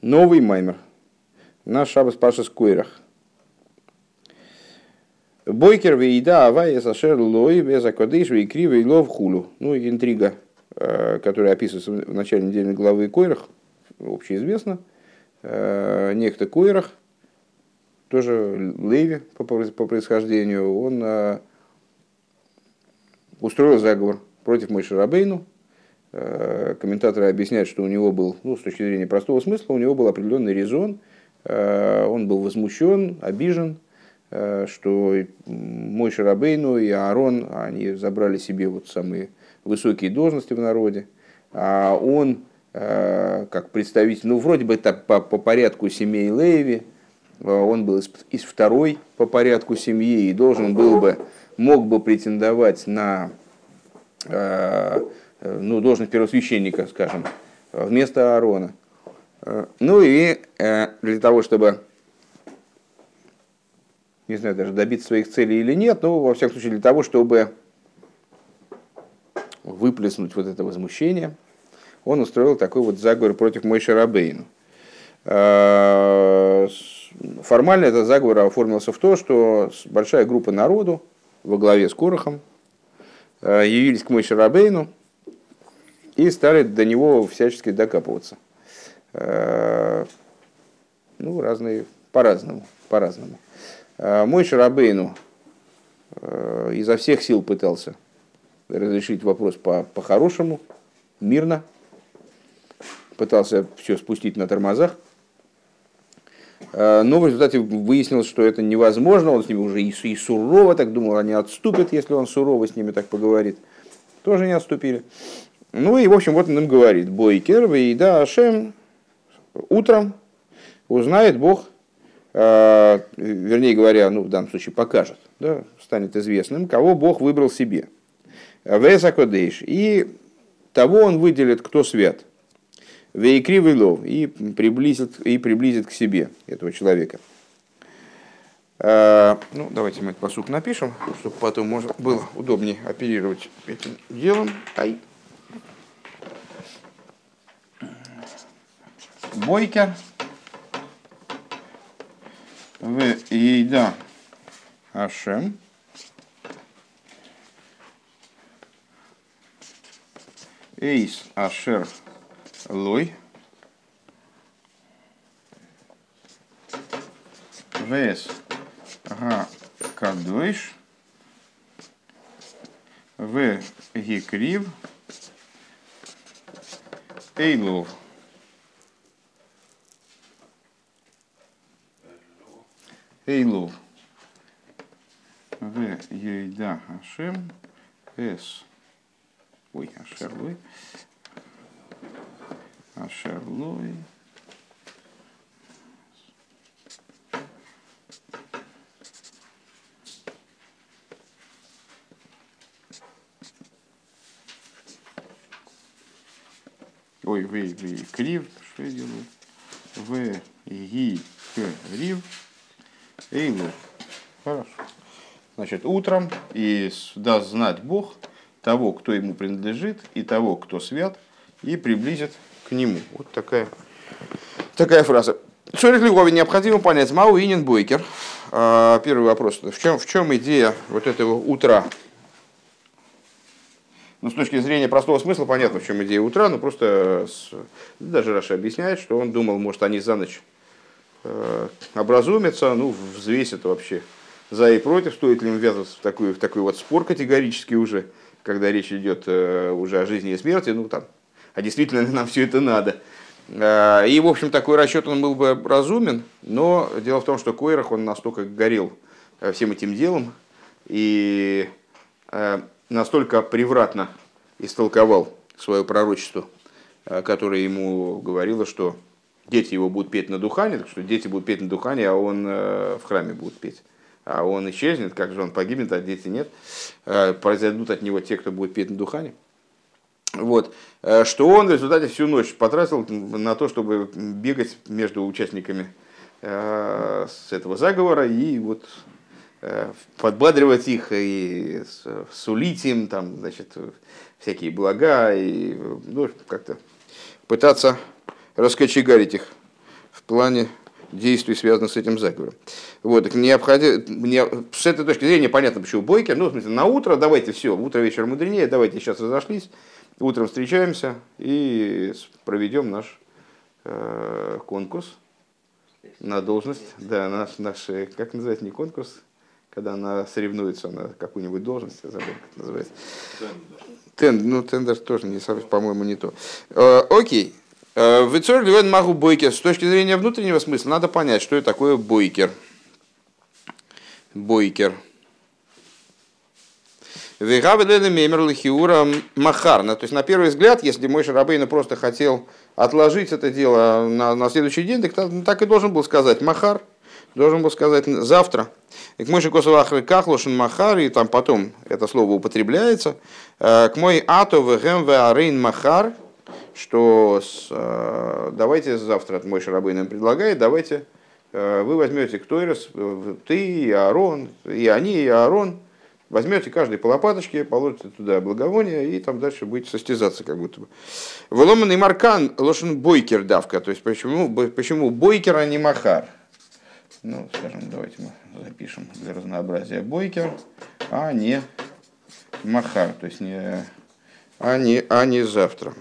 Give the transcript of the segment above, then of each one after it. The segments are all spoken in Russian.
Новый маймер. На Шабас Пашас Куэрах. Бойкер вейда авая сашер лой без акодыш и кривый лов хулу. Ну, интрига, э, которая описывается в начале недельной главы Койрах, общеизвестна. Э, некто Койрах, тоже Леви по, по происхождению, он э, устроил заговор против Мойши Рабейну. Комментаторы объясняют, что у него был, ну, с точки зрения простого смысла, у него был определенный резон. Он был возмущен, обижен, Э, что мой Шарабейну и Аарон, они забрали себе вот самые высокие должности в народе, а он, э, как представитель, ну, вроде бы это по, по порядку семей Леви, э, он был из, из второй по порядку семьи и должен был бы, мог бы претендовать на ну, должность первосвященника, скажем, вместо Аарона. Ну и для того, чтобы не знаю, даже добиться своих целей или нет, но, во всяком случае, для того, чтобы выплеснуть вот это возмущение, он устроил такой вот заговор против Мойши Рабейну. Формально этот заговор оформился в то, что большая группа народу во главе с Корохом явились к Мойши Рабейну и стали до него всячески докапываться. А, ну, разные, по-разному, по-разному. А, мой Шарабейну э, изо всех сил пытался разрешить вопрос по- по-хорошему, мирно, пытался все спустить на тормозах, но в результате выяснилось, что это невозможно, он с ними уже и сурово так думал, они отступят, если он сурово с ними так поговорит. Тоже не отступили. Ну и, в общем, вот он им говорит, Бойкер, да Ашем, утром узнает Бог Э, вернее говоря, ну, в данном случае покажет, да, станет известным, кого Бог выбрал себе. Весакодейш. И того он выделит, кто свят. Вейкри лов и приблизит, и приблизит к себе этого человека. Э, ну, давайте мы этот посук напишем, чтобы потом можно было удобнее оперировать этим делом. Ай. Бойка в Ида Ашем. Эйс Ашер Лой. Вес Га Кадойш. В Гикрив. Эйлов. Эйлов. В Ейда Ашем. С. Ой, Ашерлой. Ашерлой. Ой, в, в, крив, что я делаю? В, ги, к, рив. Эйну. Хорошо. Значит, утром и даст знать Бог того, кто ему принадлежит, и того, кто свят, и приблизит к нему. Вот такая, такая фраза. Цорих Львове необходимо понять Мау Инин Бойкер. А, первый вопрос. В чем, в чем идея вот этого утра? Ну, с точки зрения простого смысла понятно, в чем идея утра, но просто с, даже Раша объясняет, что он думал, может, они за ночь Э, образумится, ну, взвесит вообще за и против, стоит ли им ввязываться в такой, в такой вот спор категорический уже, когда речь идет э, уже о жизни и смерти, ну там, а действительно ли нам все это надо. Э, и, в общем, такой расчет он был бы разумен, но дело в том, что Койрах, он настолько горел всем этим делом и настолько превратно истолковал свое пророчество, которое ему говорило, что дети его будут петь на духане, так что дети будут петь на духане, а он э, в храме будет петь. А он исчезнет, как же он погибнет, а дети нет. Э, произойдут от него те, кто будет петь на духане. Вот. Э, что он в результате всю ночь потратил на то, чтобы бегать между участниками с этого заговора и вот подбадривать их и сулить им там, значит, всякие блага и ну, как-то пытаться раскочегарить их. плане действий, связанных с этим заговором. Вот, так необходимо, не, с этой точки зрения понятно, почему бойкер. Ну, в смысле, на утро давайте все, утро вечер мудренее, давайте сейчас разошлись, утром встречаемся и проведем наш э, конкурс на должность. Да, наш, наш, как называется, не конкурс, когда она соревнуется на какую-нибудь должность, я забыл, как это называется. Тендер, ну, тендер тоже, не, по-моему, не то. Э, окей. Э, Вицор Левен Магу Бойкер. С точки зрения внутреннего смысла надо понять, что это такое бойкер. Бойкер. Махарна. То есть, на первый взгляд, если мой Шарабейна просто хотел отложить это дело на, на следующий день, так, так и должен был сказать Махар, должен был сказать завтра. И к мой Косовахры Кахлошин Махар, и там потом это слово употребляется. Э, к мой Ато Вегем Арейн Махар, что с, э, давайте завтра мой Шарабейн предлагает, давайте э, вы возьмете кто раз, ты и Аарон, и они, и Аарон, Возьмете каждый по лопаточке, положите туда благовоние, и там дальше будете состязаться как будто бы. Воломанный маркан лошен бойкер давка. То есть почему, почему бойкер, а не махар? Ну, скажем, давайте мы запишем для разнообразия бойкер, а не махар. То есть не, а не, а не завтра.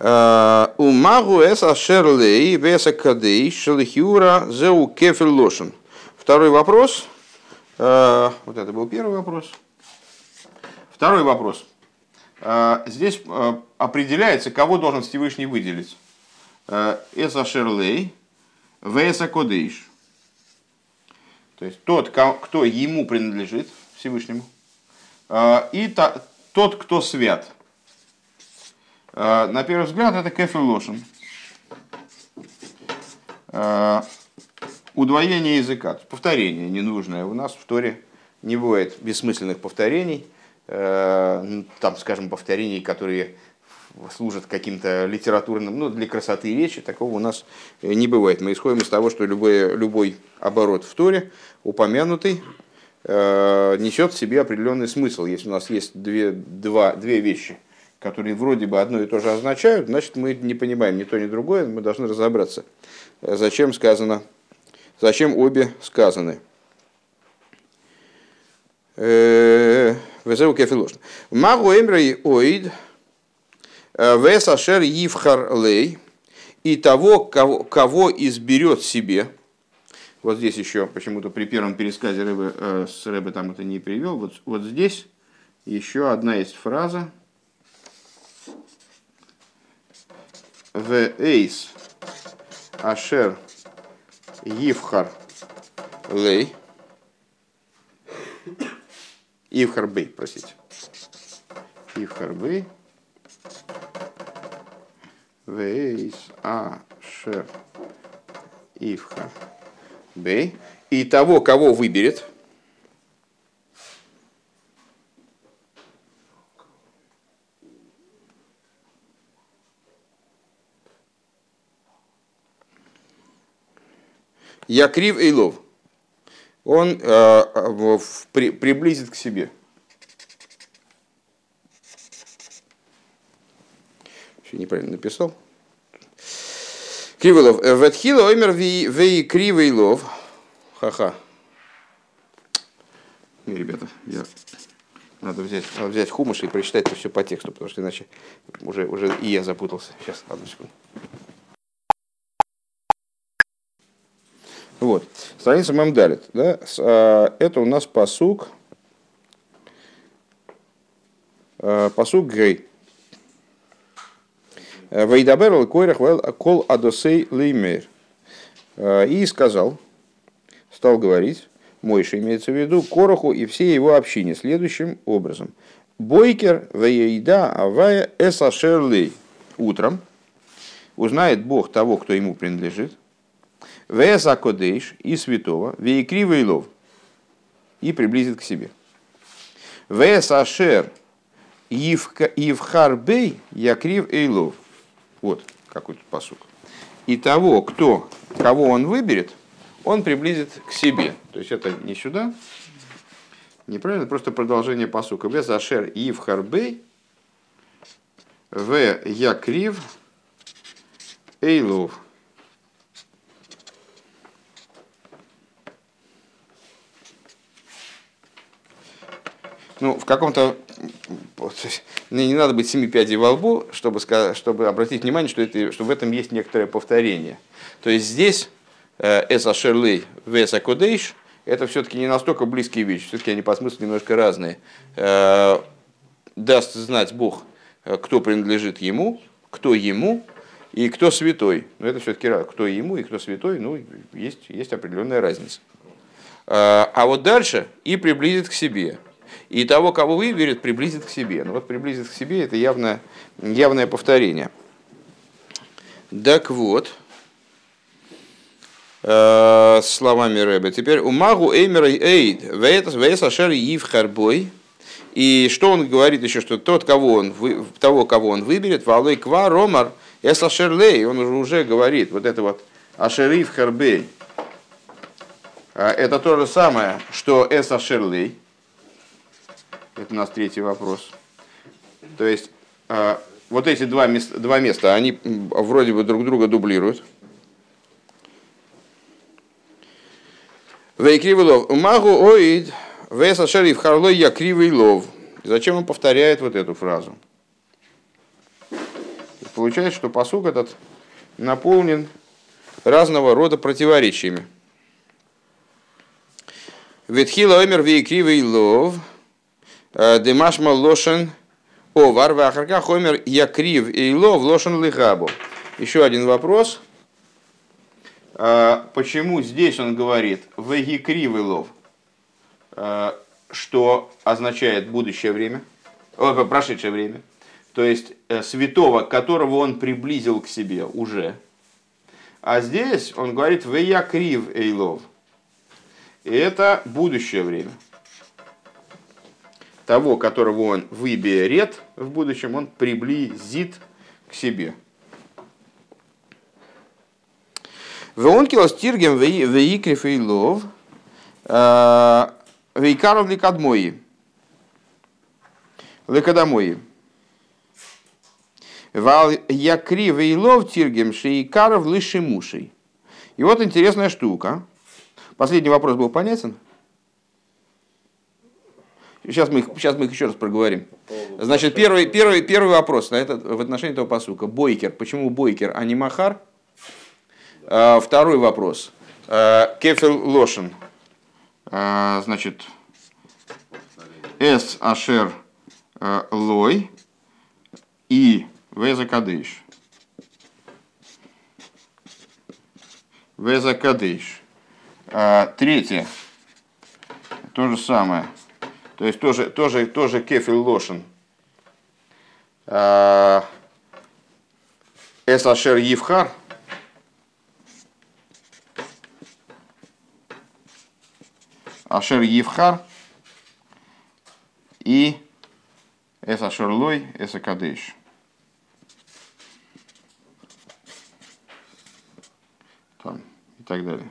А, у магу эс ашерлей веса кадей шелихюра зеу кефер лошен. Второй вопрос. Э, вот это был первый вопрос. Второй вопрос. Э, здесь э, определяется, кого должен Всевышний выделить. Эса Шерлей, Веса Кодейш. То есть тот, кто ему принадлежит, Всевышнему, и тот, кто свят. На первый взгляд это Кефир Лошин удвоение языка, повторение ненужное. У нас в Торе не бывает бессмысленных повторений, э, ну, там, скажем, повторений, которые служат каким-то литературным, ну, для красоты речи, такого у нас не бывает. Мы исходим из того, что любой, любой оборот в Торе, упомянутый, э, несет в себе определенный смысл. Если у нас есть две, два, две вещи, которые вроде бы одно и то же означают, значит, мы не понимаем ни то, ни другое, мы должны разобраться, зачем сказано Зачем обе сказаны? Э, Везеу кефилошн. Магу эмрей оид э, весашер ивхар лей и того, кого, кого изберет себе. Вот здесь еще почему-то при первом пересказе Рэбе, э, с Рэбе там это не привел. Вот, вот здесь еще одна есть фраза. В эйс ашер Ивхар Лей. Ивхар Бей, простите. Ивхар Бей. Вейс А Шер Ивхар Бей. И того, кого выберет, Якрив Эйлов. Он э, при, приблизит к себе. Еще неправильно написал. Кривилов. Э, Ветхила омер вей кривейлов. Ха-ха. Не, ребята, я... Надо взять, надо взять хумыш и прочитать это все по тексту, потому что иначе уже, уже и я запутался. Сейчас, одну секунду. Вот. Страница Мамдалит. Да? А, это у нас посук. А, посук Грей. Вейдабер койрах кол адосей леймер. А, и сказал, стал говорить, Мойша имеется в виду, Короху и всей его общине следующим образом. Бойкер веейда авая эсашерлей. Утром узнает Бог того, кто ему принадлежит, Веса Кодейш и святого, Вейкри Вейлов, и приблизит к себе. Веса Ашер Ивхарбей Якрив Эйлов. Вот какой тут посук. И того, кто, кого он выберет, он приблизит к себе. То есть это не сюда, неправильно, просто продолжение посука. Веса Ашер Ивхарбей В Якрив Эйлов. Ну, в каком-то... Не надо быть семи пядей во лбу, чтобы, чтобы обратить внимание, что, это, что в этом есть некоторое повторение. То есть здесь Эса Шерлей Веса Кодейш это все-таки не настолько близкие вещи, все-таки они по смыслу немножко разные. Э, даст знать Бог, э, кто принадлежит ему, кто ему и кто святой. Но это все-таки кто ему и кто святой, ну, есть, есть определенная разница. Э, а вот дальше и приблизит к себе. И того, кого выберет, приблизит к себе. Ну вот приблизит к себе это явно, явное повторение. Так вот, э, словами Рэбе. Теперь у Магу Эймера Эйд, Вейсашер Ивхарбой. И что он говорит еще, что тот, кого он, того, кого он выберет, Валой Ква Ромар Эсашерлей, он уже, уже говорит, вот это вот Ашерив Харбей. А, это то же самое, что Эсашерлей. Это у нас третий вопрос. То есть, а, вот эти два места, два места, они вроде бы друг друга дублируют. Вейкривый лов. Магу оид веса шериф харлой я кривый лов. Зачем он повторяет вот эту фразу? Получается, что посук этот наполнен разного рода противоречиями. Ветхила омер вейкривый лов. Демашма лошен овар вахарка хомер якрив и лов лошен лихабу. Еще один вопрос – а, почему здесь он говорит «вегикривый лов», а, что означает будущее время, о, прошедшее время, то есть э, святого, которого он приблизил к себе уже. А здесь он говорит «веякрив эйлов». И это будущее время. Того, которого он выберет в будущем, он приблизит к себе. Веонкилос тиргем веикриф и лов, э, вейкаров ликадмои, ликадамои. Вал якри вейлов тиргем шейкаров лишимушей. И вот интересная штука. Последний вопрос был понятен? Сейчас мы, их, сейчас мы их еще раз проговорим. Значит, первый, первый, первый вопрос на этот, в отношении этого посука. Бойкер. Почему бойкер, а не махар? А, второй вопрос. А, Кефел Лошен. А, значит, С Ашер Лой и Веза Кадыш. Веза Кадыш. Третье. То же самое. То есть тоже, тоже, тоже Кефил Лошен. Эс Ашер Евхар. Ашер Евхар и Эс Ашер Лой, Эс Акадеш. Там, и так далее.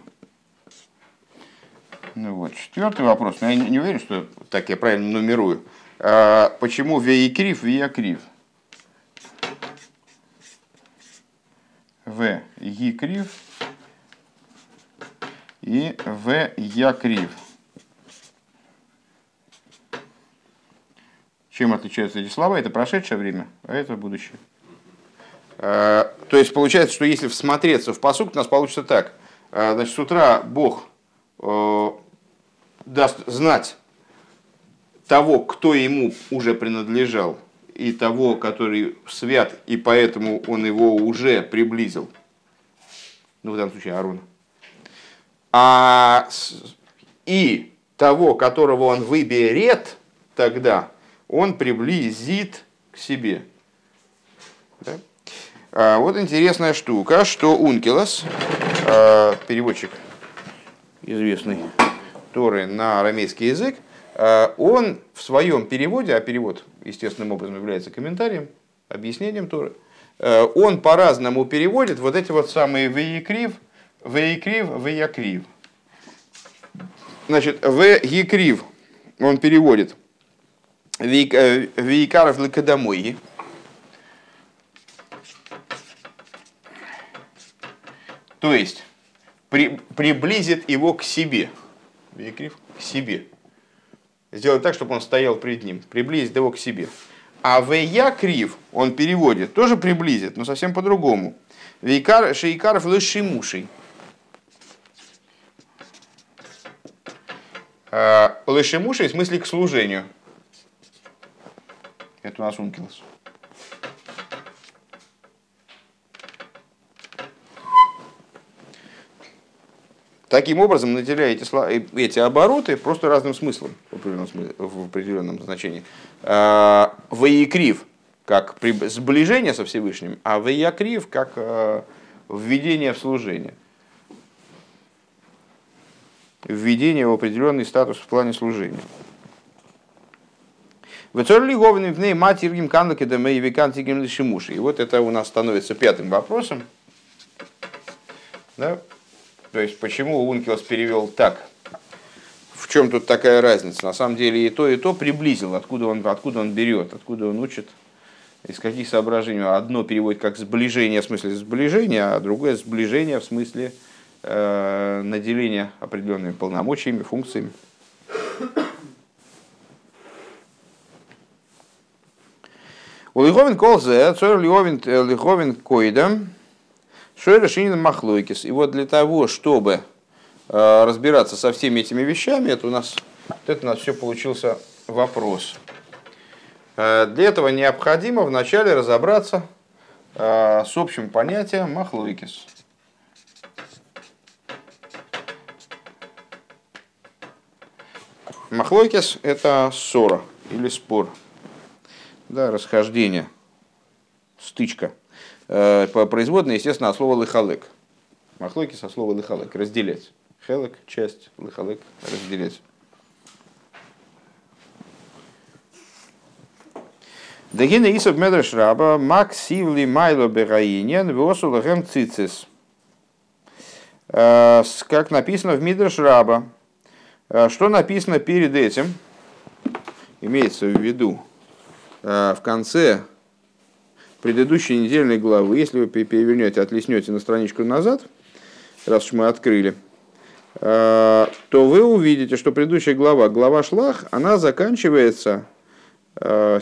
Ну вот, четвертый вопрос. Но я не, не уверен, что так я правильно нумерую. А, почему Веикрив, Виакрив? В Екрив и В Якрив. Чем отличаются эти слова? Это прошедшее время, а это будущее. Э, то есть получается, что если всмотреться в посук, у нас получится так. Э, значит, с утра Бог э, даст знать того, кто ему уже принадлежал, и того, который свят, и поэтому он его уже приблизил. Ну, в данном случае Аарон. А, и того, которого он выберет тогда, он приблизит к себе. Да? А вот интересная штука, что Ункилос, а, переводчик известный Торы на арамейский язык, а, он в своем переводе, а перевод естественным образом является комментарием, объяснением Торы, а, он по-разному переводит вот эти вот самые «веекрив», «веекрив», «веякрив». Значит, «веекрив» он переводит – Вейкаров Лекадамои. То есть, при, приблизит его к себе. Викрив к себе. Сделать так, чтобы он стоял перед ним. Приблизит его к себе. А в я крив он переводит, тоже приблизит, но совсем по-другому. Вейкар шейкаров лышимушей. А, лышимушей в смысле к служению. Это у нас ункилос. Таким образом, наделяя эти, э, эти обороты просто разным смыслом в определенном, смысле, в определенном значении. А, Ваикрив как сближение со Всевышним, а Ваякрив как э, введение в служение. Введение в определенный статус в плане служения. И вот это у нас становится пятым вопросом. Да? То есть, почему Ункилос перевел так? В чем тут такая разница? На самом деле и то, и то приблизил, откуда он, откуда он берет, откуда он учит, из каких соображений. Одно переводит как сближение, в смысле сближения, а другое сближение в смысле э, наделения определенными полномочиями, функциями. У Лиховин колзе, цор Лиховин койда, что решение махлойкис. И вот для того, чтобы э, разбираться со всеми этими вещами, это у нас, это у нас все получился вопрос. Э, для этого необходимо вначале разобраться э, с общим понятием махлойкис. Махлойкис – это ссора или спор, да, расхождение, стычка – производная, естественно, от слова лыхалык. Махлойки со слова лыхалык, разделять. Хелек, часть, лыхалык, разделять. Дагина Исов Медреш Раба, Мак Сивли Майло Бераинен, Восулагем Цицис. Э, как написано в Мидреш Раба. Э, что написано перед этим? Имеется в виду в конце предыдущей недельной главы, если вы перевернете, отлеснете на страничку назад, раз уж мы открыли, э, то вы увидите, что предыдущая глава, глава Шлах, она заканчивается э,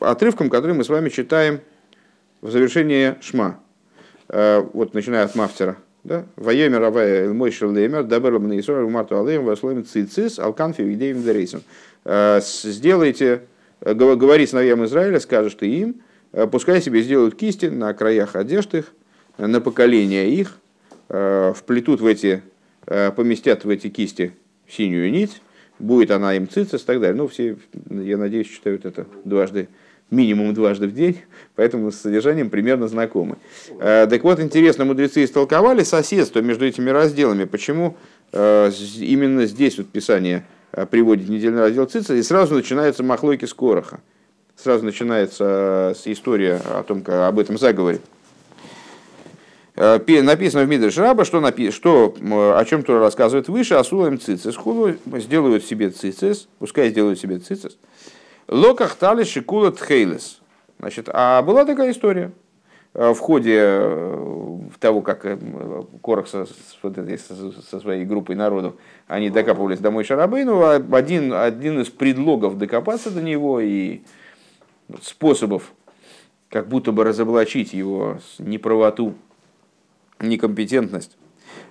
отрывком, который мы с вами читаем в завершении Шма. Э, вот начиная от Мафтера. Воемер Авая мой шерлемер, даберлам на Исор, Марту Алеем, Васлоем Цицис, Алканфи, Видеем Дерейсом. Сделайте, говори сыновьям Израиля, скажешь ты им, пускай себе сделают кисти на краях одежд их, на поколение их, э, вплетут в эти, э, поместят в эти кисти синюю нить, будет она им цицис и так далее. Ну, все, я надеюсь, читают это дважды, минимум дважды в день, поэтому с содержанием примерно знакомы. Так вот, интересно, мудрецы истолковали соседство между этими разделами, почему именно здесь вот Писание приводит недельный раздел цицис, и сразу начинается махлойки с короха сразу начинается с история о том, как, об этом заговоре. Э, написано в Мидрш Раба, что, напи- что о чем Тура рассказывает выше, асулаем цицис. Хулу сделают себе цицис, пускай сделают себе цицис. Локах тали шикула тхейлес. Значит, а была такая история э, в ходе э, того, как Корах со, вот со своей группой народу, они докапывались домой Шарабейну, а один, один из предлогов докопаться до него и способов как будто бы разоблачить его неправоту, некомпетентность,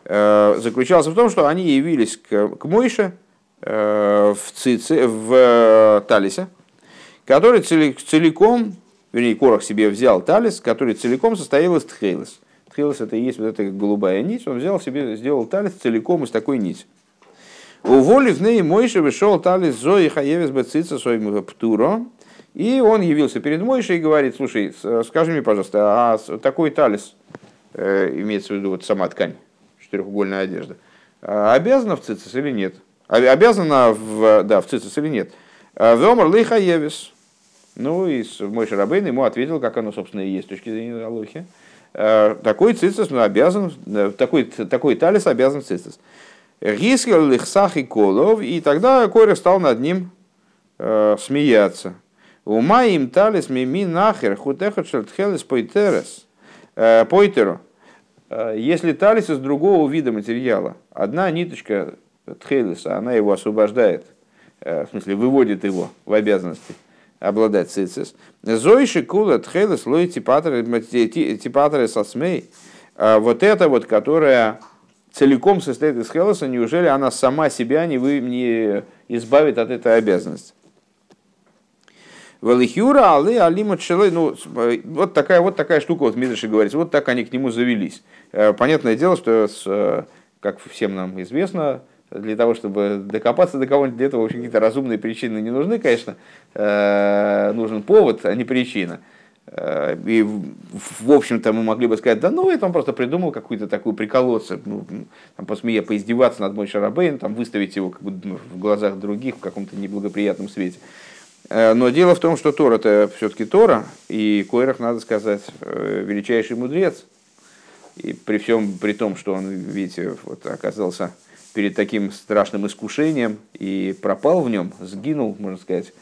э, заключался в том, что они явились к, к Мойше э, в, Цице, в э, Талисе, который целиком, вернее, Корах себе взял Талис, который целиком состоял из Тхейлес. Тхейлес это и есть вот эта голубая нить, он взял себе, сделал Талис целиком из такой нити. У воли в ней Мойше вышел Талис Зои Хаевис Бацица своим Птуро, и он явился перед Мойшей и говорит, слушай, скажи мне, пожалуйста, а такой талис, э, имеется в виду вот сама ткань, четырехугольная одежда, а обязана в цицис или нет? Обязана в, да, в цицис или нет? А Вемар лейха евис. Ну и мой Шарабейн ему ответил, как оно, собственно, и есть с точки зрения Алохи. А, такой цицис ну, обязан, э, такой, такой талис обязан в цицис. Гискел лихсах и колов, и тогда Койра стал над ним э, смеяться. Ума им талис мими нахер хутехот шельтхелес пойтерес. Э, пойтеру. Если талис из другого вида материала, одна ниточка тхейлиса, она его освобождает, в смысле выводит его в обязанности обладать цицис. Зоиши кула тхейлис лой типатеры сосмей. Вот это вот, которая целиком состоит из хелоса, неужели она сама себя не, вы, не избавит от этой обязанности? Валихюра, алы, алима челой, ну, вот такая, вот такая штука, вот Мидриши говорит, вот так они к нему завелись. Э, понятное дело, что, с, э, как всем нам известно, для того, чтобы докопаться до кого-нибудь, для этого вообще какие-то разумные причины не нужны, конечно, э, нужен повод, а не причина. И, в общем-то, мы могли бы сказать, да ну, это он просто придумал какую-то такую приколоться, ну, там, посмея, поиздеваться над Мой Шарабейн, там, выставить его как бы, в глазах других в каком-то неблагоприятном свете. Э, но дело в том, что Тора это все-таки Тора, и Койрах, надо сказать, э, величайший мудрец. И при всем при том, что он, видите, вот оказался перед таким страшным искушением и пропал в нем, сгинул, можно сказать,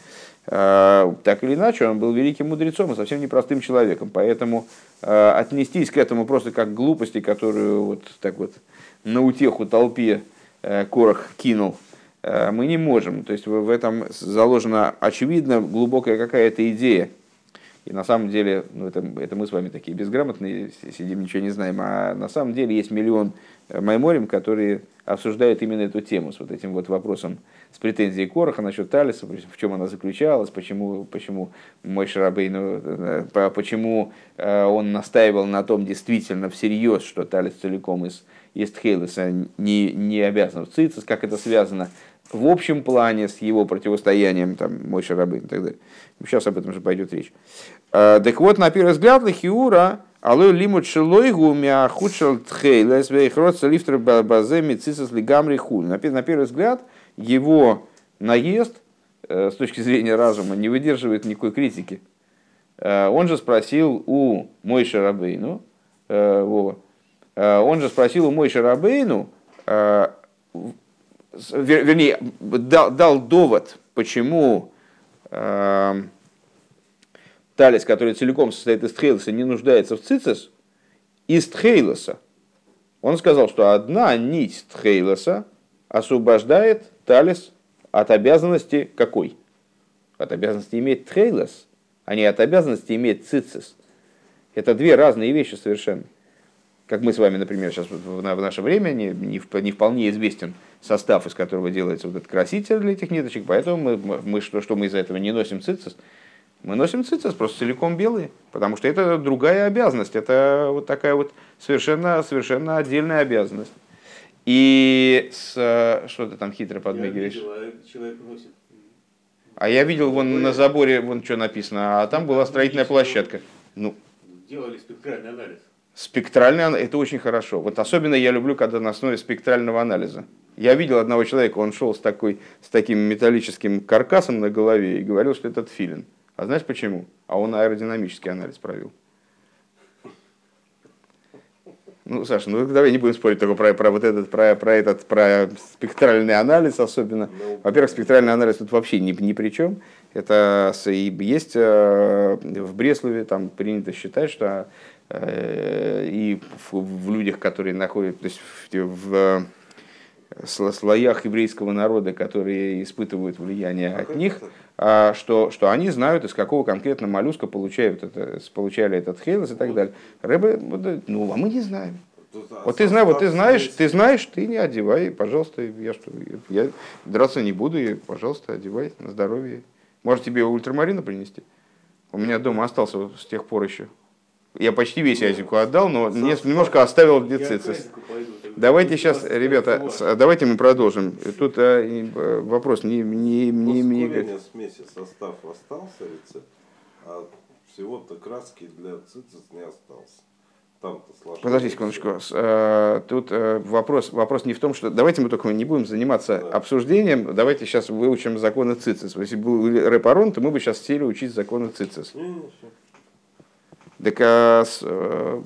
э, так или иначе, он был великим мудрецом и совсем непростым человеком. Поэтому отнестись к этому просто как к глупости, которую вот так вот на утеху толпе Корах кинул мы не можем. То есть в этом заложена очевидно глубокая какая-то идея. И на самом деле, ну это, это мы с вами такие безграмотные, сидим, ничего не знаем, а на самом деле есть миллион э, майморим, которые обсуждают именно эту тему с вот этим вот вопросом, с претензией Короха насчет Талиса, в чем она заключалась, почему, почему мой Шарабей, ну, э, почему он настаивал на том действительно всерьез, что Талис целиком из, из Тхейлиса не, не обязан в Цицис, как это связано в общем плане с его противостоянием, там, мой Шарабын и так далее. Сейчас об этом же пойдет речь. А, так вот, на первый взгляд, Лахиура, алой лимут шелойгу мя худшел тхейлес вейхроца лифтер базе мицисас лигамри хуль. На первый взгляд, его наезд э, с точки зрения разума не выдерживает никакой критики. Э, он же спросил у Мойши Рабейну, э, он же спросил у Мойши Вернее, дал, дал довод, почему э, талис, который целиком состоит из тхейлоса, не нуждается в цицис, из тхейлоса. Он сказал, что одна нить тхейлоса освобождает талис от обязанности какой? От обязанности иметь тхейлос, а не от обязанности иметь цицис. Это две разные вещи совершенно как мы с вами, например, сейчас в наше время не, не, не вполне известен состав, из которого делается вот этот краситель для этих ниточек, поэтому мы, мы что, что мы из-за этого не носим цицис? Мы носим цицис просто целиком белые, потому что это другая обязанность, это вот такая вот совершенно, совершенно отдельная обязанность. И с, что ты там хитро подмигиваешь? А я видел вон на заборе, вон что написано, а там была строительная площадка. Ну. Делали спектральный анализ. Спектральный анализ, это очень хорошо. Вот особенно я люблю, когда на основе спектрального анализа. Я видел одного человека, он шел с, такой, с таким металлическим каркасом на голове и говорил, что это филин. А знаешь почему? А он аэродинамический анализ провел. Ну, Саша, ну давай не будем спорить только про, про вот этот, про, про этот, про спектральный анализ особенно. Ну, Во-первых, спектральный анализ тут вообще ни, ни при чем. Это есть э, в Бреслове, там принято считать, что и в, людях, которые находятся, то есть в, в слоях еврейского народа, которые испытывают влияние от них, а, что, что они знают, из какого конкретно моллюска получают это, получали этот хейлос и так далее. Рыбы, ну, а мы не знаем. Вот ты знаешь, вот ты знаешь, ты знаешь, ты не одевай, пожалуйста, я что, я драться не буду, и, пожалуйста, одевай на здоровье. Может тебе ультрамарина принести? У меня дома остался с тех пор еще. Я почти весь языку отдал, но немножко оставил децицис. Давайте сейчас, ребята, давайте мы продолжим. Тут э, э, вопрос не не не не. смеси состав остался рецепт, а всего-то краски для цицис не остался. Подождите секундочку. Э, тут вопрос, вопрос не в том, что... Давайте мы только не будем заниматься да. обсуждением. Давайте сейчас выучим законы цицис. Если был репарон, то мы бы сейчас сели учить законы цицис. Не, не, так а, э,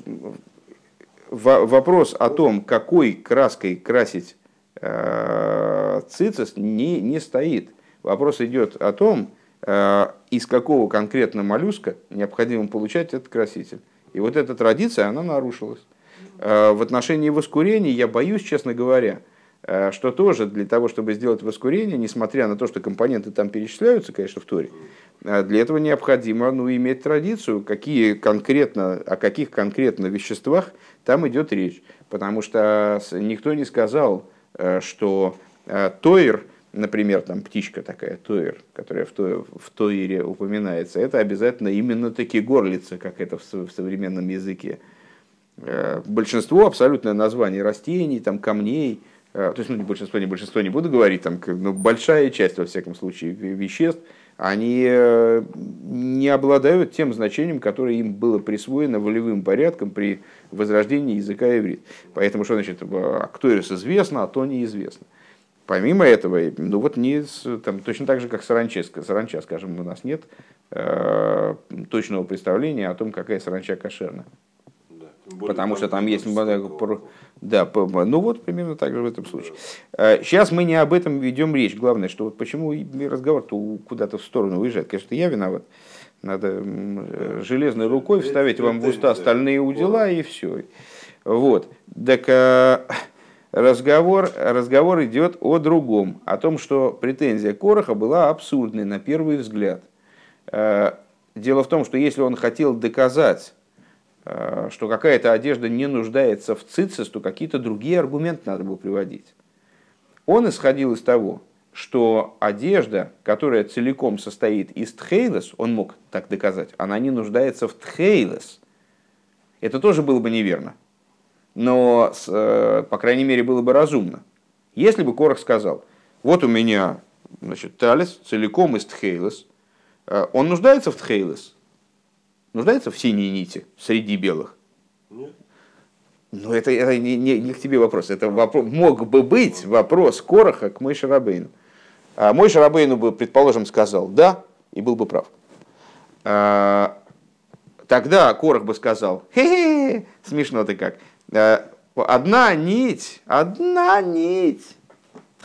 вопрос о том, какой краской красить э, цицис, не, не стоит. Вопрос идет о том, э, из какого конкретно моллюска необходимо получать этот краситель. И вот эта традиция, она нарушилась. Э, в отношении воскурения я боюсь, честно говоря, э, что тоже для того, чтобы сделать воскурение, несмотря на то, что компоненты там перечисляются, конечно, в Торе, для этого необходимо ну, иметь традицию, какие конкретно, о каких конкретно веществах там идет речь. Потому что никто не сказал, что Тойр, например, там птичка такая, Тойр, которая в, то, в Тойре упоминается, это обязательно именно такие горлицы, как это в, современном языке. Э, большинство абсолютное название растений, там, камней, э, то есть, ну, не большинство, не большинство, не буду говорить, там, но большая часть, во всяком случае, веществ, они э, не обладают тем значением, которое им было присвоено волевым порядком при возрождении языка иврит. Поэтому, что значит, актуэрис известно, а то неизвестно. Помимо этого, ну вот не, там, точно так же, как саранча, саранча, скажем, у нас нет э, точного представления о том, какая саранча кошерна. Более потому что там есть... Да, ну вот примерно так же в этом случае. Сейчас э, мы не об этом ведем речь. Главное, что вот почему разговор-то куда-то в сторону уезжает. Конечно, я виноват. Надо железной рукой вставить вам в уста остальные удила и все. Вот. Так э, разговор, разговор идет о другом. О том, что претензия Короха была абсурдной на первый взгляд. Э, дело в том, что если он хотел доказать Э, что какая-то одежда не нуждается в цицис, то какие-то другие аргументы надо было приводить. Он исходил из того, что одежда, которая целиком состоит из тхейлес, он мог так доказать, она не нуждается в тхейлес. Это тоже было бы неверно. Но, э, по крайней мере, было бы разумно. Если бы Корах сказал, вот у меня значит, талис целиком из тхейлес, э, он нуждается в тхейлес, нуждается в синей нити среди белых? Нет. Ну, это, это не, не, не к тебе вопрос. Это вопрос, мог бы быть вопрос Короха к Мойше Рабейну. А Мой Шарабейну бы, предположим, сказал «да» и был бы прав. А, тогда Корох бы сказал «хе-хе, смешно ты как». А, одна нить, одна нить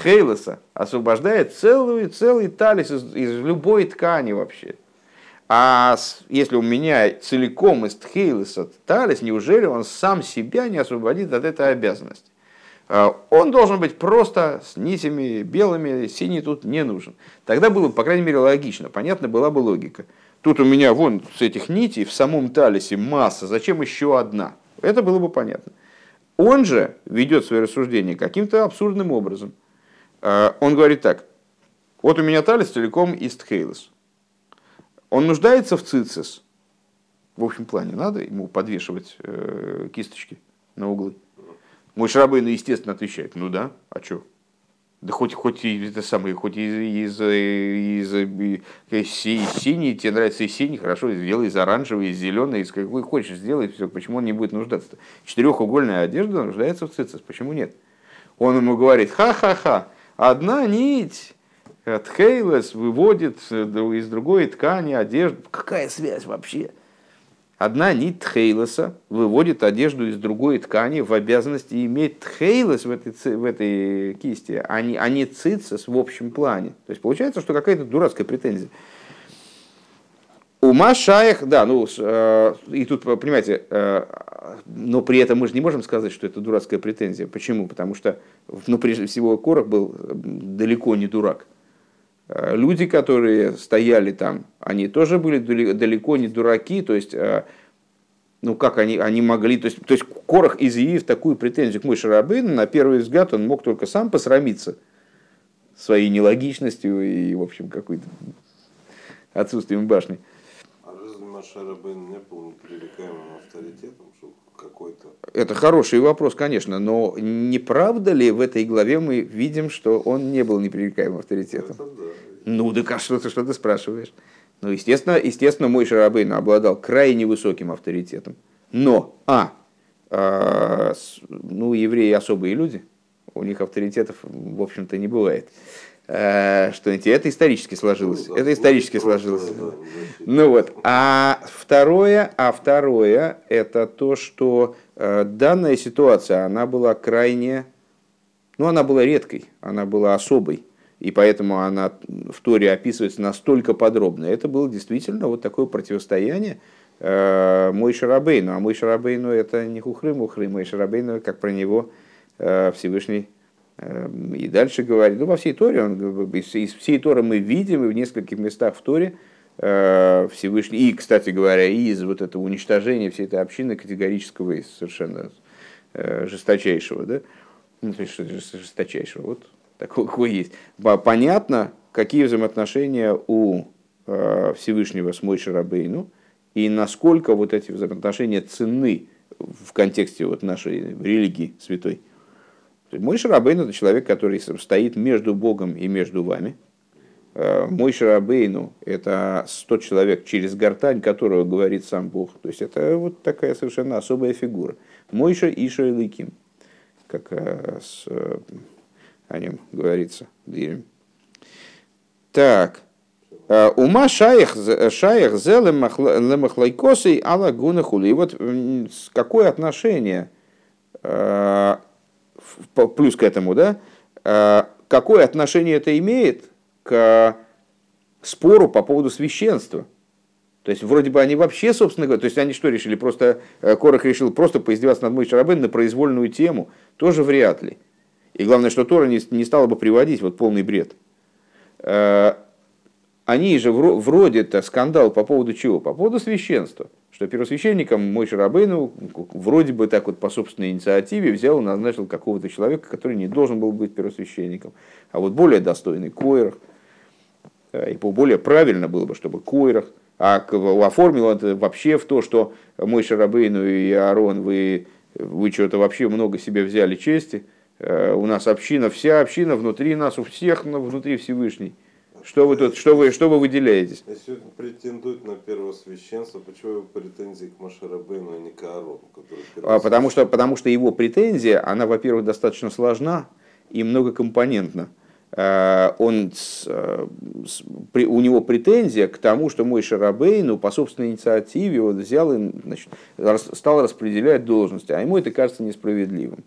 Хейлоса освобождает целую, целый талис из, из любой ткани вообще. А если у меня целиком из Тхейлеса Талис, неужели он сам себя не освободит от этой обязанности? А, он должен быть просто с нитями белыми, синий тут не нужен. Тогда было, по крайней мере, логично, понятно была бы логика. Тут у меня вон с этих нитей в самом талисе масса, зачем еще одна? Это было бы понятно. Он же ведет свои рассуждения каким-то абсурдным образом. А, он говорит так, вот у меня талис целиком из Тхейлес. Он нуждается в цицис. В общем плане надо ему подвешивать э, кисточки на углы. Мой шрабейн, естественно, отвечает, ну да, а что? Да хоть, хоть и это самое, хоть из, из, из, из, из синий, тебе нравится и синий, хорошо, сделай из оранжевый, из зеленый, из какой хочешь, сделай все. Почему он не будет нуждаться? -то? Четырехугольная одежда нуждается в цицис, почему нет? Он ему говорит, ха-ха-ха, одна нить Тхейлес выводит э, из другой ткани одежду. Какая связь вообще? Одна нить Тхейлеса выводит одежду из другой ткани в обязанности иметь Тхейлес в этой, в этой кисти, а не, а не цицис в общем плане. То есть получается, что какая-то дурацкая претензия. Ума шаях, да, ну, э, и тут, понимаете, э, но при этом мы же не можем сказать, что это дурацкая претензия. Почему? Потому что, ну, прежде всего, Корах был далеко не дурак. Э, люди, которые стояли там, они тоже были далеко не дураки, то есть, э, ну как они, они могли, то есть, то есть Корах изъявив такую претензию к Мой Шарабейну, на первый взгляд он мог только сам посрамиться своей нелогичностью и, в общем, какой-то отсутствием башни. А Машарабейн не был непререкаемым авторитетом, что какой-то? Это хороший вопрос, конечно, но не правда ли в этой главе мы видим, что он не был непререкаемым авторитетом? Это да. Ну, да а что ты, что ты спрашиваешь? Ну, естественно, естественно, мой Шарабейн обладал крайне высоким авторитетом. Но, а, э, ну, евреи особые люди, у них авторитетов, в общем-то, не бывает. Э, что это исторически сложилось. Ну, да, это исторически сложилось. Да, да, ну вот. А второе, а второе, это то, что э, данная ситуация, она была крайне, ну, она была редкой, она была особой и поэтому она в Торе описывается настолько подробно. Это было действительно вот такое противостояние Мой Шарабейну. А мой Шарабейну это не Хухры-Мухры. Мой Шарабейну, как про него Всевышний и дальше говорит, ну, во всей Торе, он, из, всей Торы мы видим, и в нескольких местах в Торе Всевышний, и, кстати говоря, из вот этого уничтожения всей этой общины категорического и совершенно жесточайшего, да, ну, то есть, жесточайшего, вот такой, какой есть. Понятно, какие взаимоотношения у Всевышнего с Мойши Рабейну, и насколько вот эти взаимоотношения ценны в контексте вот нашей религии святой. Мой Шарабейн это человек, который стоит между Богом и между вами. Э, Мой Шарабейну – это тот человек, через гортань которого говорит сам Бог. То есть это вот такая совершенно особая фигура. Мойша Иша Илыким, как э, э, о нем говорится. Так. Ума шаях, шаях зе лемахлайкосой алагуна хули. И вот какое отношение плюс к этому, да, э, какое отношение это имеет к спору по поводу священства? То есть, вроде бы они вообще, собственно говоря, то есть, они что решили, просто, э, Корах решил просто поиздеваться над Мой Рабын на произвольную тему, тоже вряд ли. И главное, что Тора не, не стала бы приводить вот полный бред. Э, они же вроде-то скандал по поводу чего? По поводу священства что первосвященником мой Шарабейну вроде бы так вот по собственной инициативе взял и назначил какого-то человека, который не должен был быть первосвященником, а вот более достойный Койрах, и более правильно было бы, чтобы Койрах, а оформил это вообще в то, что мой Шарабейну и Аарон, вы, вы что-то вообще много себе взяли чести, э, у нас община, вся община внутри нас, у всех внутри Всевышний. Что вы тут, что вы, что вы выделяетесь? Если претендует на первосвященство, почему его претензии к Машарабейну, а не к Аарону? А, потому, что, потому что его претензия, она, во-первых, достаточно сложна и многокомпонентна. А, он, у него претензия к тому, что мой Шарабейну по собственной инициативе вот взял и значит, стал распределять должности, а ему это кажется несправедливым.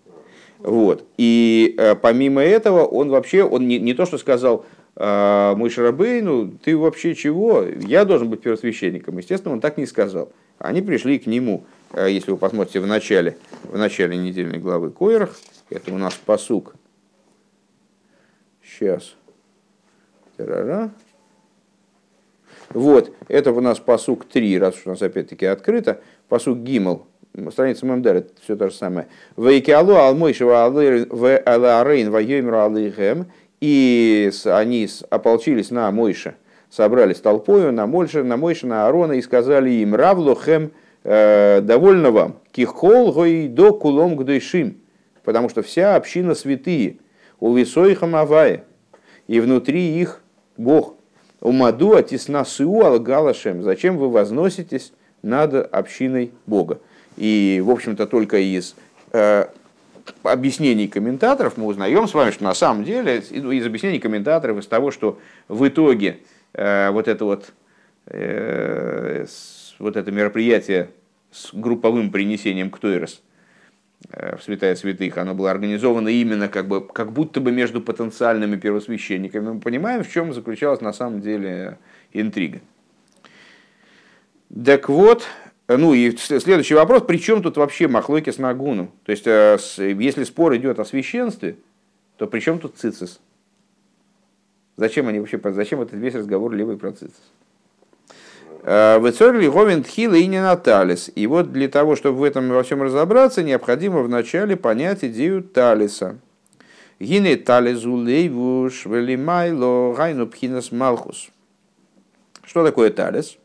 Вот. И э, помимо этого, он вообще, он не, не то, что сказал, а, мой Шарабейну, ты вообще чего? Я должен быть первосвященником. Естественно, он так не сказал. Они пришли к нему, а, если вы посмотрите в начале, в начале недельной главы Койрах, это у нас посук. Сейчас. Тарара. Вот, это у нас посук 3, раз уж у нас опять-таки открыто. Посук Гимл, страница Мемдер, это все то же самое. Вейкиалу алмойшева аларейн вайомеру алейхем и они ополчились на Мойша, собрались толпою на Мойша, на Мойша, на Аарона и сказали им, Равлухем, э, довольно вам, кихол до кулом гдойшим, потому что вся община святые, у висоихам авае, и внутри их Бог. Умаду атисна сыу алгалашем. Зачем вы возноситесь над общиной Бога? И, в общем-то, только из э, объяснений комментаторов мы узнаем с вами, что на самом деле из объяснений комментаторов, из того, что в итоге э, вот это вот, э, вот это мероприятие с групповым принесением к Тойрос э, в Святая Святых, оно было организовано именно как, бы, как будто бы между потенциальными первосвященниками. Мы понимаем, в чем заключалась на самом деле интрига. Так вот, ну и следующий вопрос, при чем тут вообще Махлойки с Нагуну? То есть, э, если спор идет о священстве, то при чем тут цицис? Зачем они вообще, зачем этот весь разговор левый про цицис? Э, Вецорли Говин Тхила и не Наталис. И вот для того, чтобы в этом во всем разобраться, необходимо вначале понять идею Талиса. Гине Тализу Лейвуш Велимайло Гайну Пхинас Малхус. Что такое Талис?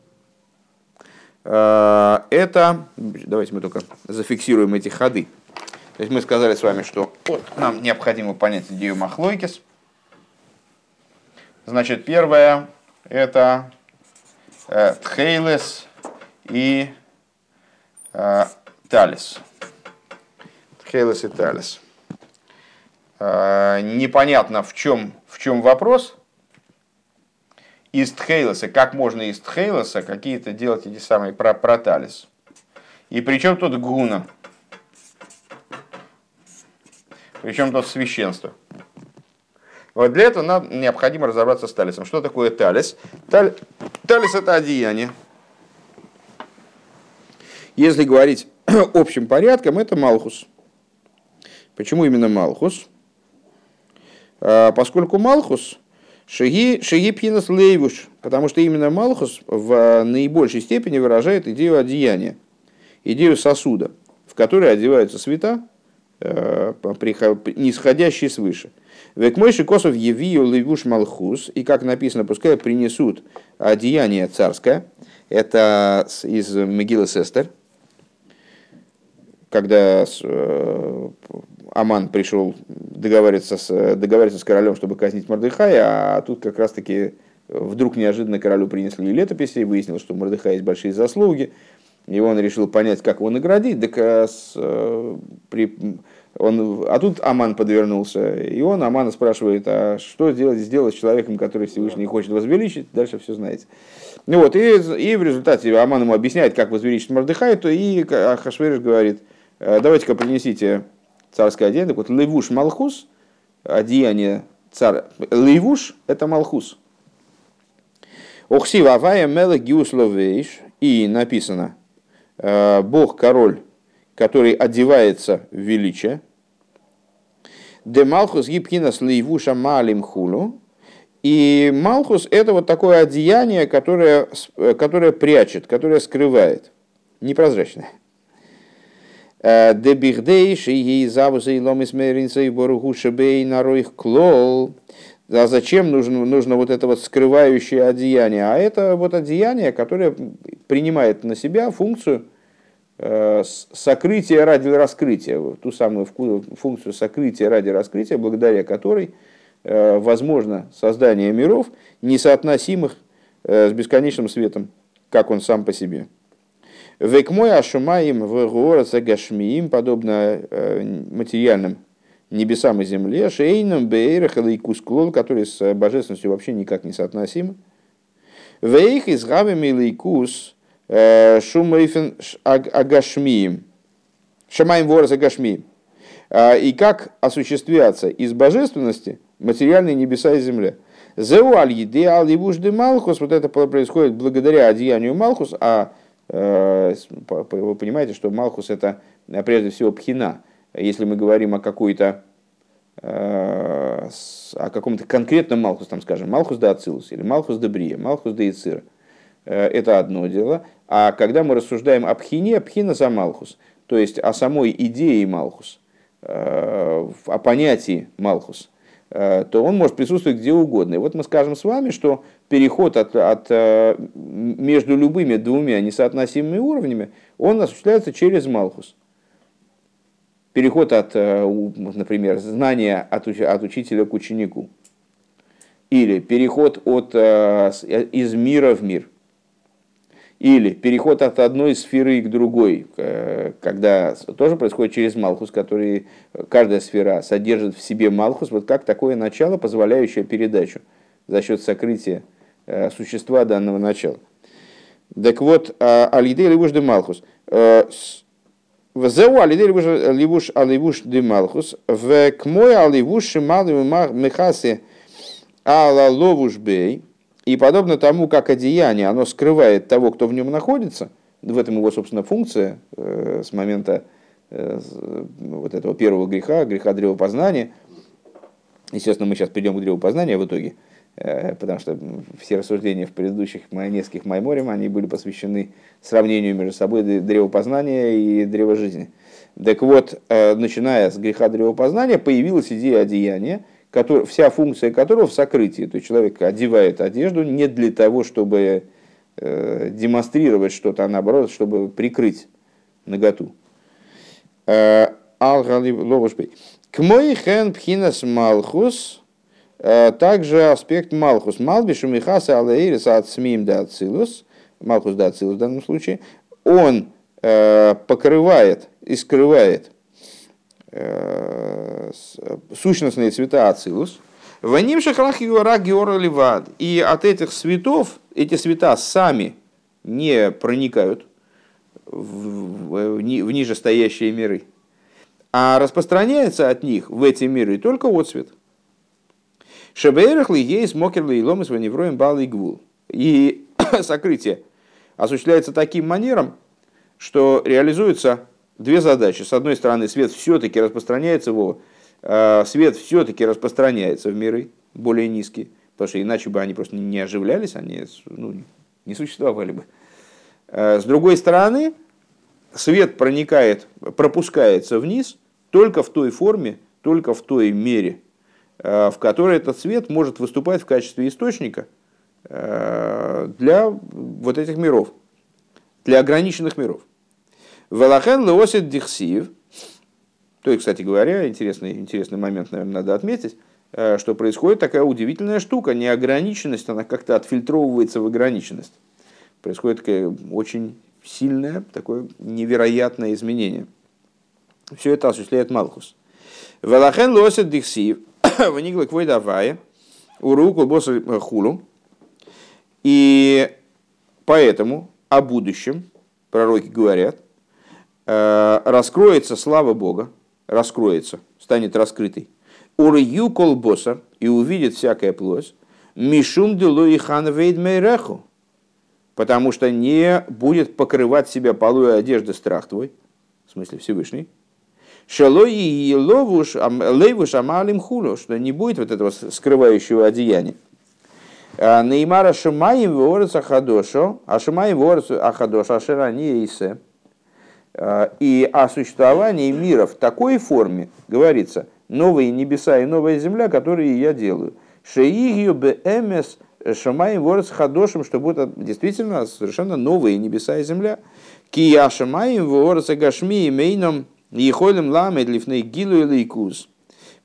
Э, это, давайте мы только зафиксируем эти ходы. То есть мы сказали с вами, что вот, нам необходимо понять идею Махлойкис. Значит, первое это э, Тхейлес и э, Талис. Тхейлес и Талис. Э, непонятно, в чем, в чем вопрос – из Тхейлоса, как можно из Тхейлоса какие-то делать эти самые про проталис. И причем тут гуна. Причем тут священство. Вот для этого нам необходимо разобраться с талисом. Что такое талис? Таль... Талис это одеяние. Если говорить общим порядком, это Малхус. Почему именно Малхус? А, поскольку Малхус Шаги, шаги пхинас лейвуш, потому что именно Малхус в наибольшей степени выражает идею одеяния, идею сосуда, в который одеваются света, э, нисходящие свыше. Век мойши косов евию лейвуш малхус, и как написано, пускай принесут одеяние царское, это из Мегилы Сестер, когда э, Аман пришел договариваться с, договариваться с королем, чтобы казнить Мордыхая, а тут как раз-таки вдруг неожиданно королю принесли летописи, и выяснилось, что у Мордыхая есть большие заслуги, и он решил понять, как его наградить, так с, э, при, он, а тут Аман подвернулся, и он Амана спрашивает, а что сделать, сделать с человеком, который Всевышний хочет возвеличить, дальше все знаете. Ну вот, и, и в результате Аман ему объясняет, как возвеличить Мордыхая, то и Хашвериш говорит, «Э, давайте-ка принесите царское одеяние. Так вот, левуш малхус, одеяние царь. Левуш – это малхус. Охси вавая мела гиусловейш. И написано, э, Бог король, который одевается в величие. Де малхус гибкинас лейвуша малим хулу. И малхус – это вот такое одеяние, которое, э, которое прячет, которое скрывает, непрозрачное. Э, Дебихдейш и ей завуза и меринца и боруху шебей нароих клол. А зачем нужно, нужно вот это вот скрывающее одеяние? А это вот одеяние, которое принимает на себя функцию э, сокрытия ради раскрытия, ту самую функцию сокрытия ради раскрытия, благодаря которой э, возможно создание миров, несоотносимых с бесконечным светом, как он сам по себе. Век мой ашумаим в гороце гашмиим, подобно э, материальным небесам и земле, шейном бейрах и кусклол, которые с божественностью вообще никак не соотносимы. Вейх из гавами лейкус э, шумайфен агашмиим. Шамаем ворос агашмиим. А, и как осуществляться из божественности материальные небеса и земля. Зеу аль еде аль малхус, вот это происходит благодаря одеянию малхус, а вы понимаете, что Малхус это э, прежде всего пхина. Если мы говорим о какой-то э, о каком-то конкретном Малхус, там скажем, Малхус да Ацилус или Малхус да Брия, Малхус да Ицир, это одно дело. А когда мы рассуждаем о пхине, пхина за Малхус, то есть о самой идее Малхус, о понятии Малхус, то он может присутствовать где угодно. И вот мы скажем с вами, что переход от, от, э, между любыми двумя несоотносимыми уровнями, он осуществляется через Малхус. Переход от, э, например, знания от, от учителя к ученику. Или переход от, э, из мира в мир. Или переход от одной сферы к другой, когда тоже происходит через Малхус, который каждая сфера содержит в себе Малхус, вот как такое начало, позволяющее передачу за счет сокрытия Э, существа данного начала. Так вот, а, Алидей Ливуш де Малхус. Э, Взеу Алидей Ливуш Аливуш де Малхус. В Кмой Аливуш Мехаси Ала Ловуш Бей. И подобно тому, как одеяние, оно скрывает того, кто в нем находится, в этом его, собственно, функция э, с момента вот этого первого греха, греха древопознания. Естественно, мы сейчас придем к древопознанию в итоге – Э, потому что все рассуждения в предыдущих нескольких Майморем, они были посвящены сравнению между собой древопознания и древожизни. Так вот, э, начиная с греха древопознания, появилась идея одеяния, который, вся функция которого в сокрытии. То есть человек одевает одежду не для того, чтобы э, демонстрировать что-то, а наоборот, чтобы прикрыть наготу. Ловушбей. К мой хен пхинас малхус – Э, также аспект Малхус. Малбишу Михаса Алаирис от Смим да Ацилус, Малхус да Ацилус в данном случае, он э, покрывает и скрывает э, сущностные цвета Ацилус. Ваним шахрах юра геора. И от этих цветов, эти цвета сами не проникают в, в, в нижестоящие миры, а распространяется от них в эти миры только отцвет – Шебейрах ли есть мокер ли ломис ваневроем балый гвул. И сокрытие осуществляется таким манером, что реализуются две задачи. С одной стороны, свет все-таки распространяется, во, э, свет все-таки распространяется в миры более низкие, потому что иначе бы они просто не оживлялись, они ну, не существовали бы. Э, с другой стороны, свет проникает, пропускается вниз только в той форме, только в той мере, э, в которой этот свет может выступать в качестве источника для вот этих миров, для ограниченных миров. Велахен леосит дихсив. То есть, кстати говоря, интересный, интересный момент, наверное, надо отметить, э, что происходит такая удивительная штука. Неограниченность, она как-то отфильтровывается в ограниченность. Происходит такое очень сильное, такое невероятное изменение. Все это осуществляет Малхус. Велахен лосит дихсив. Ванигла квойдавая. Уруку босса хулу. И поэтому о будущем пророки говорят – Э, раскроется слава Бога, раскроется, станет раскрытой. Урью колбосар и увидит всякая плоть. Мишум делу и хан мейреху. Потому что не будет покрывать себя полой одежды страх твой, в смысле Всевышний. Шалой и ловуш лейвуш амалим хулу, что не будет вот этого скрывающего одеяния. Э, Неймара шамаем ворец ахадошо, а шамаем ворец ахадошо, ашерани исе. Э, и о существовании мира в такой форме говорится новые небеса и новая земля, которые я делаю. Шеигию бэмс шамаем ворос хадошим, что будут действительно совершенно новые небеса и земля. Кия шамаем ворос гашми мейном ехолем ламед лифней гилу и лейкуз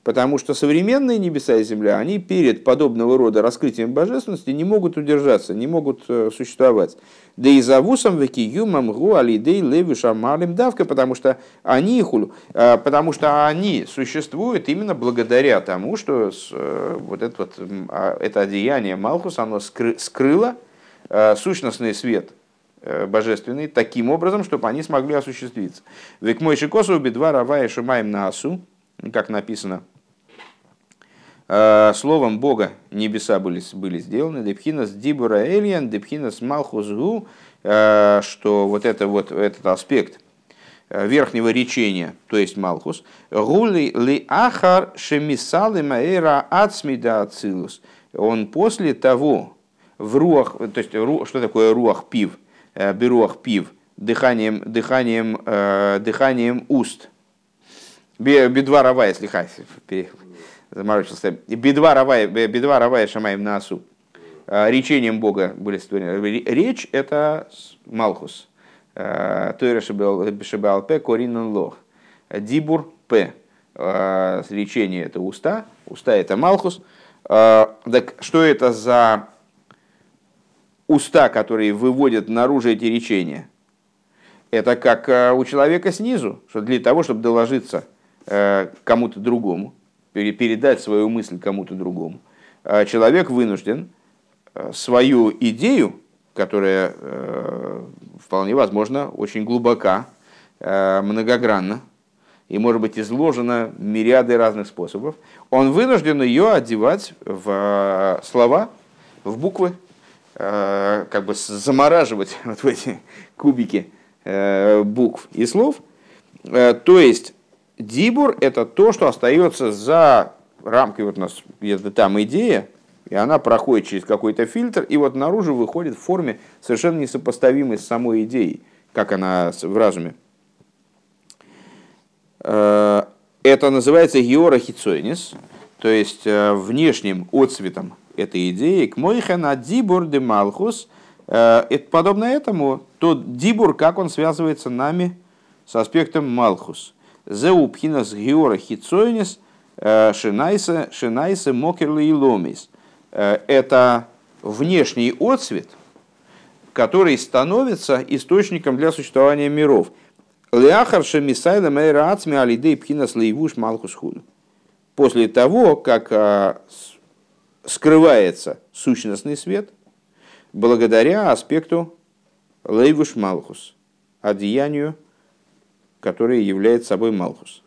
потому что современные небеса и земля, они перед подобного рода раскрытием божественности не могут удержаться, не могут э, существовать. Да и завусом векиюмам гу алидей леви шамалим давка, потому что они хулю, э, потому что они существуют именно благодаря тому, что э, вот это, вот, а, это одеяние Малхус, оно скрыло сущностный свет божественный таким образом, чтобы они смогли осуществиться. Век мой шикосу бедва равая шумаем на асу, как написано словом Бога небеса были, были сделаны, депхинас дибура эльян, депхинас малхузгу, э, что вот, это, вот этот аспект э, верхнего речения, то есть малхус, гули ли ахар шемисалы маэра ацмида ацилус, он после того, в руах, то есть что такое руах пив, беруах пив, дыханием, дыханием, дыханием уст, бедва рава, если заморочился. Бедва равая, бедва равая шамаем насу. А, речением Бога были створены. Речь – это Малхус. А, Тойра Шебалпе Коринун Лох. Дибур П. А, речение – это уста. Уста – это Малхус. Так что это за уста, которые выводят наружу эти речения? Это как у человека снизу, что для того, чтобы доложиться кому-то другому, передать свою мысль кому-то другому, а человек вынужден э, свою идею, которая э, вполне возможно очень глубока, э, многогранна и может быть изложена мириады разных способов, он вынужден ее одевать в слова, в буквы, как бы замораживать вот в эти кубики букв и слов. То есть Дибур – это то, что остается за рамкой, вот у нас где-то там идея, и она проходит через какой-то фильтр, и вот наружу выходит в форме совершенно несопоставимой с самой идеей, как она в разуме. Э, это называется геора хицойнис, то есть э, внешним отцветом этой идеи. К мойхена дибур де малхус. Э, подобно этому, тот дибур, как он связывается нами с аспектом малхус – Зеупхинас геора хитсойнис э, шинайса шинайса мокерли и ломис. Э, это внешний отцвет, который становится источником для существования миров. Леахар шемисайла мэйра ацми алидей пхинас лейвуш малхус. После того, как э, скрывается сущностный свет, благодаря аспекту лейвуш малхус, одеянию который является собой Малхус.